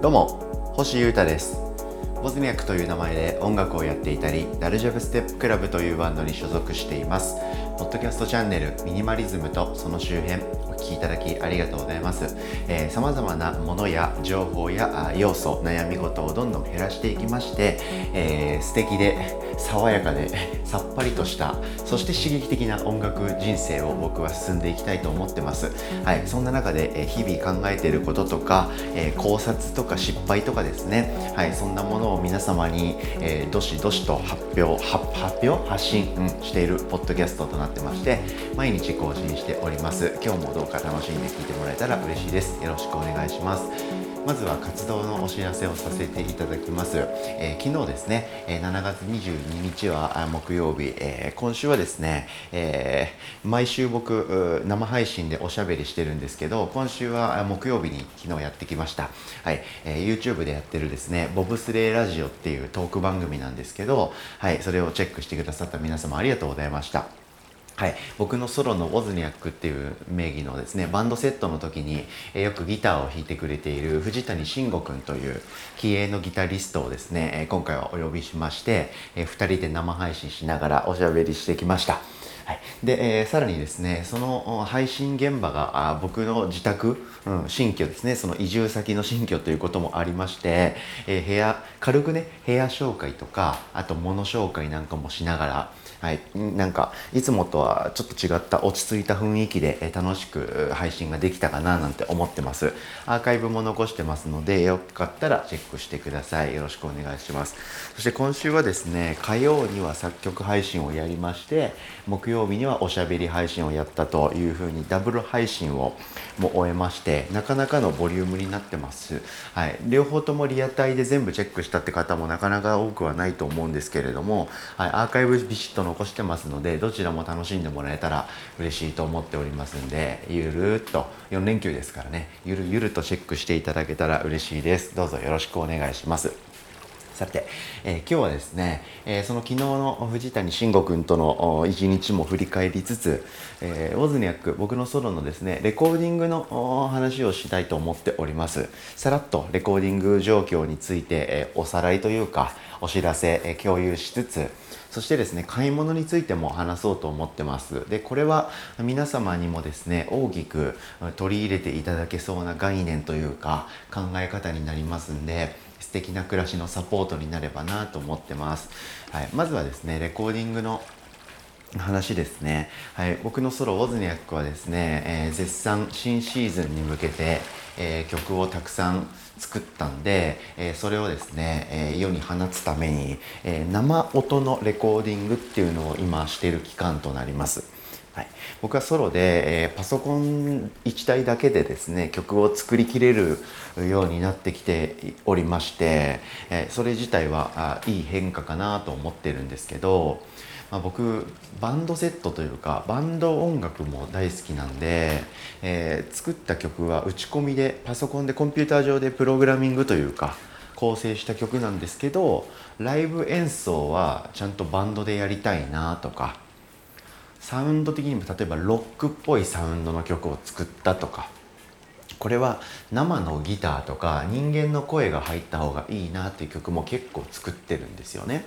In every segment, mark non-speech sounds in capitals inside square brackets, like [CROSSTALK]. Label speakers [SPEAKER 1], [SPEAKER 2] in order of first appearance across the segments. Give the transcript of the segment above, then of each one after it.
[SPEAKER 1] どうも星優太です。ボズニャックという名前で音楽をやっていたりダルジャブステップクラブというバンドに所属しています。ポッドキャストチャンネルミニマリズムとその周辺お聞きいただきありがとうございます。さまざまなものや情報や要素悩み事をどんどん減らしていきまして、えー、素敵で爽やかで [LAUGHS] さっぱりとしたそして刺激的な音楽人生を僕は進んでいきたいと思ってます。はいそんな中で日々考えていることとか、え、考察とか失敗とかですね。はいそんなものを皆様に、えー、どしどしと発表発表発信、うん、しているポッドキャストとなってまして毎日更新しております。今日もどうか楽しんで聞いてもらえたら嬉しいです。よろしくお願いします。まずは活動のお知らせをさせていただきます、えー、昨日ですね、え7月22日は木曜日、えー、今週はですね、えー、毎週僕生配信でおしゃべりしてるんですけど今週は木曜日に昨日やってきました。はい、え YouTube でやってるですねボブスレーラジオっていうトーク番組なんですけどはい。それをチェックしてくださった皆様ありがとうございました。はい、僕のソロのウォズニャックっていう名義のですねバンドセットの時に、よくギターを弾いてくれている藤谷慎吾くんという気鋭のギタリストをですね、今回はお呼びしまして、2人で生配信しながらおしゃべりしてきました。はい、で、えー、さらにですねその配信現場があ僕の自宅、うん、新居ですね。その移住先の新居ということもありまして、えー、部屋軽くね部屋紹介とかあと物紹介なんかもしながらはい、なんかいつもとはちょっと違った落ち着いた雰囲気で楽しく配信ができたかななんて思ってます。アーカイブも残してますのでよかったらチェックしてください。よろしくお願いします。そして今週はですね火曜には作曲配信をやりまして木曜日にはおしゃべり配信をやったというふうにダブル配信をも終えましてなかなかのボリュームになってます、はい、両方ともリアタイで全部チェックしたって方もなかなか多くはないと思うんですけれども、はい、アーカイブビシッと残してますのでどちらも楽しんでもらえたら嬉しいと思っておりますんでゆるっと4連休ですからね。ゆるゆるとチェックしていただけたら嬉しいです。どうぞよろしくお願いします。さて、えー、今日はですね、えー、その昨日の藤谷慎吾君との一日も振り返りつつ、えー、ウォズニャック僕のソロのですねレコーディングの話をしたいと思っております。さらっとレコーディング状況について、えおさらいというかお知らせ、え共有しつつそしてですね買い物についても話そうと思ってます。でこれは皆様にもですね大きく取り入れていただけそうな概念というか考え方になりますんで素敵な暮らしのサポートになればなと思ってます、はい、まずはですねレコーディングの話ですね、はい、僕のソロウォズニャックはですね、えー、絶賛新シーズンに向けて、えー、曲をたくさん作ったんで、えー、それをですね、え世に放つために、え生音のレコーディングっていうのを今している期間となります。はい、僕はソロで、えー、パソコン1台だけでですね曲を作りきれるようになってきておりまして、えー、それ自体はあいい変化かなと思ってるんですけど、まあ、僕バンドセットというかバンド音楽も大好きなんで、えー、作った曲は打ち込みでパソコンでコンピューター上でプログラミングというか構成した曲なんですけどライブ演奏はちゃんとバンドでやりたいなとかサウンド的にも例えばロックっぽいサウンドの曲を作ったとかこれは生のギターとか人間の声が入った方がいいなっていう曲も結構作ってるんですよね。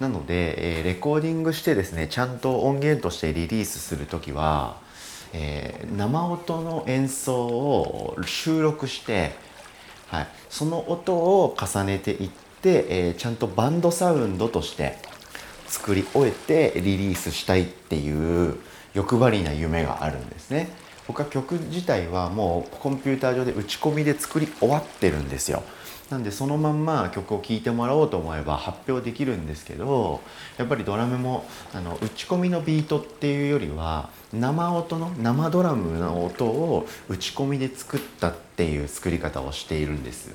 [SPEAKER 1] なので、えー、レコーディングしてですねちゃんと音源としてリリースする時は、えー、生音の演奏を収録して、はい、その音を重ねていって、えー、ちゃんとバンドサウンドとして作り終えてリリースしたいっていう欲張りな夢があるんですね。僕は曲自体はもうコンピューター上で打ち込みで作り終わってるんですよ。なんでそのまんま曲を聴いてもらおうと思えば発表できるんですけどやっぱりドラムもあの打ち込みのビートっていうよりは生音の生ドラムの音を打ち込みで作ったっていう作り方をしているんです。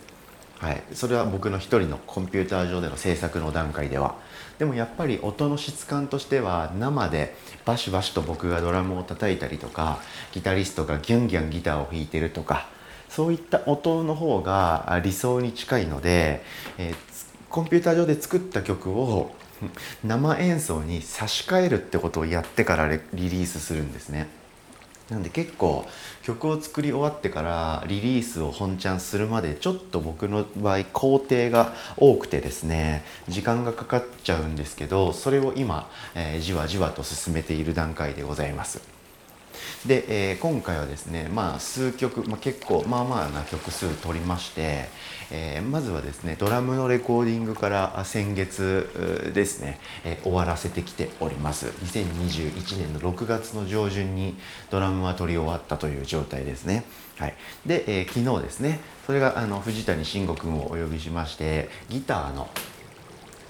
[SPEAKER 1] はい、それは僕の一人のコンピューター上での制作の段階ではでもやっぱり音の質感としては生でバシバシと僕がドラムを叩いたりとかギタリストがギュンギュンギターを弾いてるとかそういった音の方が理想に近いので、えー、コンピューター上で作った曲を生演奏に差し替えるってことをやってからリリースするんですね。なんで結構曲を作り終わってからリリースを本ちゃんするまでちょっと僕の場合工程が多くてですね時間がかかっちゃうんですけどそれを今、えー、じわじわと進めている段階でございます。で、えー、今回はですね、まあ、数曲、まあ、結構まあまあな曲数取りまして、えー、まずはですねドラムのレコーディングから先月ですね、えー、終わらせてきております。2021年の6月の上旬にドラムは取り終わったという状態ですね。はい。で、え昨日ですねそれがあの藤谷慎吾君をお呼びしましてギターの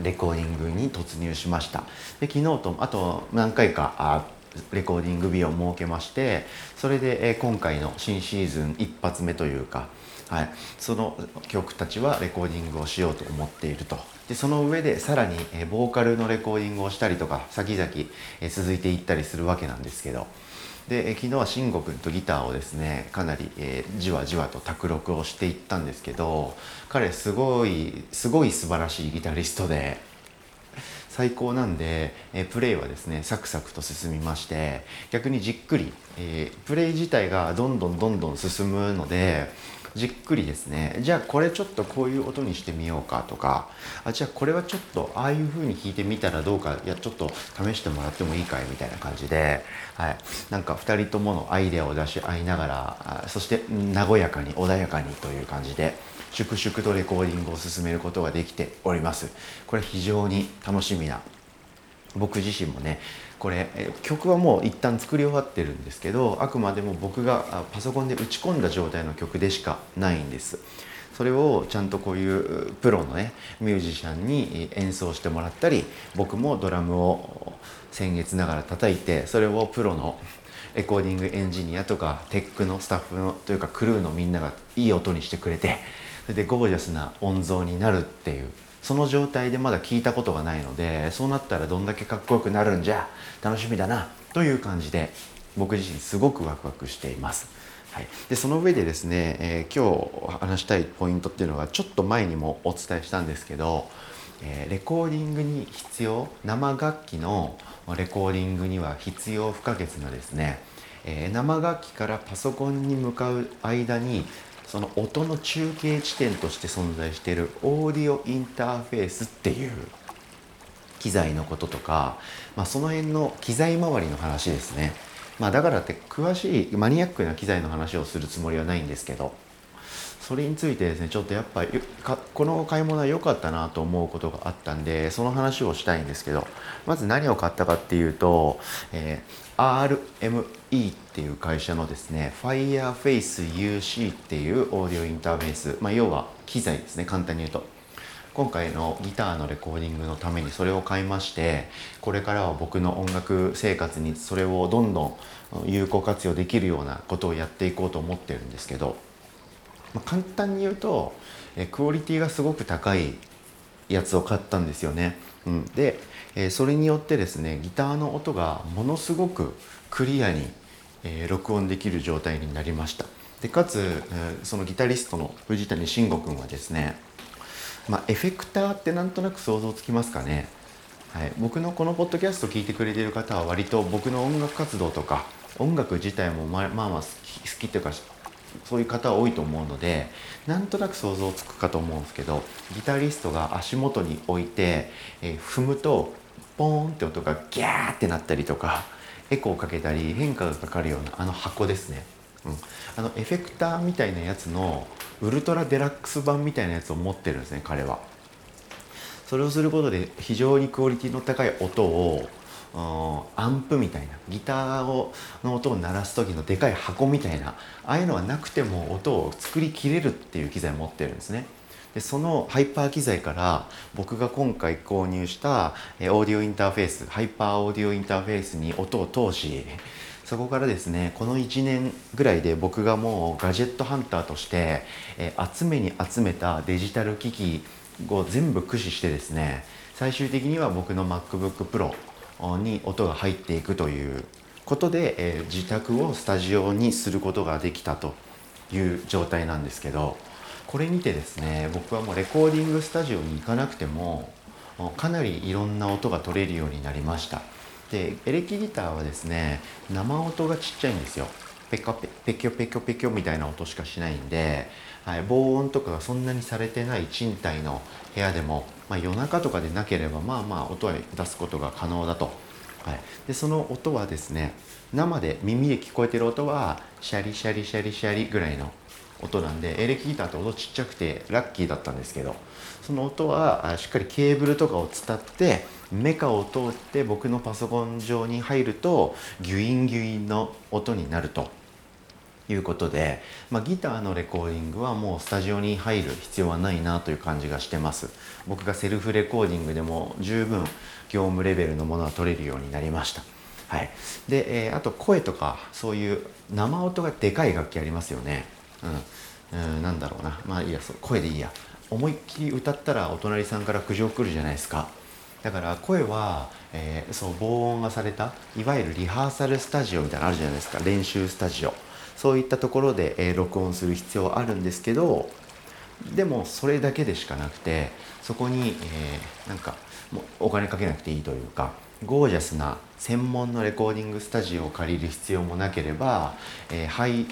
[SPEAKER 1] レコーディングに突入しました。で昨日とあと何回かレコーディング日を設けましてそれで、え今回の新シーズン一発目というか、はい、その曲たちはレコーディングをしようと思っているとでその上でさらに、えボーカルのレコーディングをしたりとか先々、え続いていったりするわけなんですけどで、昨日は慎吾君とギターをですねかなり、え、じわじわと卓録をしていったんですけど彼すごいすごい素晴らしいギタリストで。最高なんで、えプレイはですねサクサクと進みまして逆にじっくり、え、プレイ自体がどんどんどんどん進むのでじっくりですねじゃあこれちょっとこういう音にしてみようかとかあじゃあこれはちょっとああいう風に弾いてみたらどうかいやちょっと試してもらってもいいかいみたいな感じで、はい、なんか2人とものアイデアを出し合いながらそして和やかに穏やかにという感じで粛々とレコーディングを進めることができております。これ非常に楽しみな僕自身もねこれ曲はもう一旦作り終わってるんですけどあくまでも僕がパソコンで打ち込んだ状態の曲でしかないんです。それをちゃんとこういうプロのねミュージシャンに演奏してもらったり僕もドラムを先月ながら叩いてそれをプロのレコーディングエンジニアとかテックのスタッフのというかクルーのみんながいい音にしてくれてそれでゴージャスな音像になるっていうその状態でまだ聞いたことがないのでそうなったらどんだけかっこよくなるんじゃ楽しみだなという感じで僕自身すごくワクワクしています。はい、でその上でですね、えー、今日話したいポイントっていうのがちょっと前にもお伝えしたんですけど、えー、レコーディングに必要生楽器のレコーディングには必要不可欠なですね、えー、生楽器からパソコンに向かう間にその音の中継地点として存在しているオーディオインターフェースっていう機材のこととか、まあ、その辺の機材周りの話ですね、まあ、だからって詳しいマニアックな機材の話をするつもりはないんですけどそれについてですねちょっとやっぱりこの買い物は良かったなと思うことがあったんでその話をしたいんですけどまず何を買ったかっていうと、えー、RME っていう会社のですね Fireface UC っていうオーディオインターフェース、まあ、要は機材ですね簡単に言うと。今回のギターのレコーディングのためにそれを買いましてこれからは僕の音楽生活にそれをどんどん有効活用できるようなことをやっていこうと思ってるんですけどまあ、簡単に言うと、えクオリティがすごく高いやつを買ったんですよね。うん、で、えそれによってですねギターの音がものすごくクリアに、え録音できる状態になりました。でかつ、そのギタリストの藤谷慎吾君はですね、まあ、エフェクターってなんとなく想像つきますかね、はい、僕のこのポッドキャスト聞いてくれてる方は割と僕の音楽活動とか音楽自体もまあまあ好きっていうかそういう方多いと思うのでなんとなく想像つくかと思うんですけどギタリストが足元に置いて、えー、踏むとポーンって音がギャーってなったりとかエコーかけたり変化がかかるようなあの箱ですね、うん、あのエフェクターみたいなやつのウルトラデラックス版みたいなやつを持ってるんですね彼は。それをすることで非常にクオリティの高い音をアンプみたいなギターをの音を鳴らす時のでかい箱みたいなああいうのはなくても音を作りきれるっていう機材を持ってるんですね。でそのハイパー機材から僕が今回購入したオーディオインターフェースハイパーオーディオインターフェースに音を通しそこからですねこの1年ぐらいで僕がもうガジェットハンターとして、え集めに集めたデジタル機器を全部駆使してですね最終的には僕の MacBook Pro に音が入っていくということで、えー、自宅をスタジオにすることができたという状態なんですけどこれにてですね僕はもうレコーディングスタジオに行かなくてもかなりいろんな音が取れるようになりました。でエレキギターはですね生音がちっちゃいんですよ。ペコペペキョペキョペキョみたいな音しかしないんで、はい、防音とかがそんなにされてない賃貸の部屋でも、まあ、夜中とかでなければまあまあ音は出すことが可能だと。はい、でその音はですね生で耳で聞こえてる音はシャリシャリシャリシャリぐらいの音なんでエレキギターって音ちっちゃくてラッキーだったんですけどその音はしっかりケーブルとかを伝ってメカを通って僕のパソコン上に入るとギュインギュインの音になるということで、まあ、ギターのレコーディングはもうスタジオに入る必要はないなという感じがしてます。僕がセルフレコーディングでも十分業務レベルのものは取れるようになりました。はい、で、えー、あと声とかそういう生音がでかい楽器ありますよね、うん、うん、なんだろうな。まあいいやそう声でいいや。思いっきり歌ったらお隣さんから苦情来るじゃないですか。だから声は、えー、そう防音がされたいわゆるリハーサルスタジオみたいなのあるじゃないですか。練習スタジオ。そういったところで、え、録音する必要あるんですけどでもそれだけでしかなくてそこに、えー、なんかお金かけなくていいというかゴージャスな専門のレコーディングスタジオを借りる必要もなければ、えー、ハイ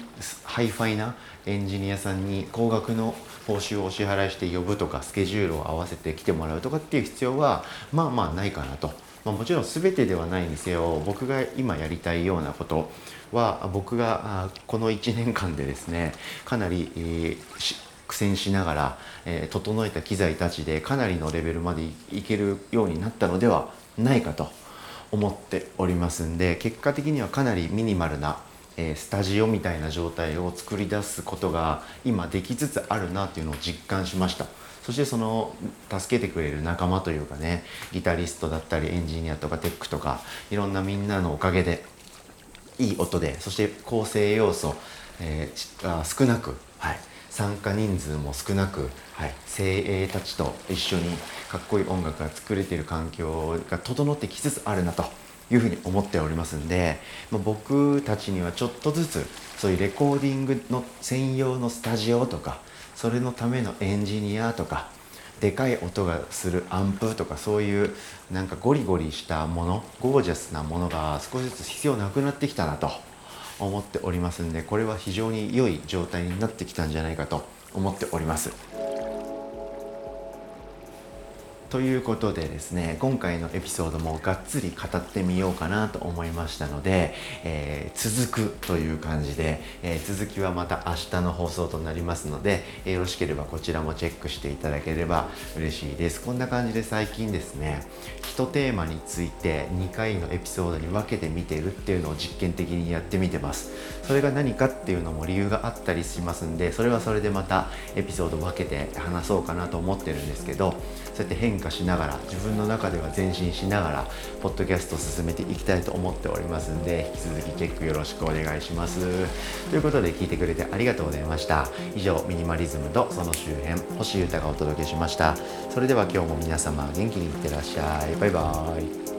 [SPEAKER 1] ハイファイなエンジニアさんに高額の報酬をお支払いして呼ぶとかスケジュールを合わせて来てもらうとかっていう必要はまあまあないかなと。まあ、もちろん全てではないにせよ僕が今やりたいようなことは僕がこの1年間でですねかなり、えー、苦戦しながら、えー、整えた機材たちでかなりのレベルまでいけるようになったのではないかと思っておりますんで結果的にはかなりミニマルな、えー、スタジオみたいな状態を作り出すことが今できつつあるなっていうのを実感しました。そしてその助けてくれる仲間というかねギタリストだったりエンジニアとかテックとかいろんなみんなのおかげでいい音でそして構成要素、えー、少なく、はい、参加人数も少なく、はい、精鋭たちと一緒にかっこいい音楽が作れている環境が整ってきつつあるなと。いうふうに思っておりますんで、まあ、僕たちにはちょっとずつそういうレコーディングの専用のスタジオとかそれのためのエンジニアとかでかい音がするアンプとかそういうなんかゴリゴリしたものゴージャスなものが少しずつ必要なくなってきたなと思っておりますんでこれは非常に良い状態になってきたんじゃないかと思っております。ということでですね今回のエピソードもがっつり語ってみようかなと思いましたので、えー、続くという感じで、えー、続きはまた明日の放送となりますので、えー、よろしければこちらもチェックしていただければ嬉しいです。こんな感じで最近ですね1テーマについて2回のエピソードに分けて見てるっていうのを実験的にやってみてます。それが何かっていうのも理由があったりしますんでそれはそれでまたエピソード分けて話そうかなと思ってるんですけどそうやって変変化しながら自分の中では前進しながらポッドキャストを進めていきたいと思っておりますんで引き続きチェックよろしくお願いします。ということで聞いてくれてありがとうございました。以上ミニマリズムとその周辺星優太がお届けしました。それでは今日も皆様元気にいってらっしゃい。バイバーイ。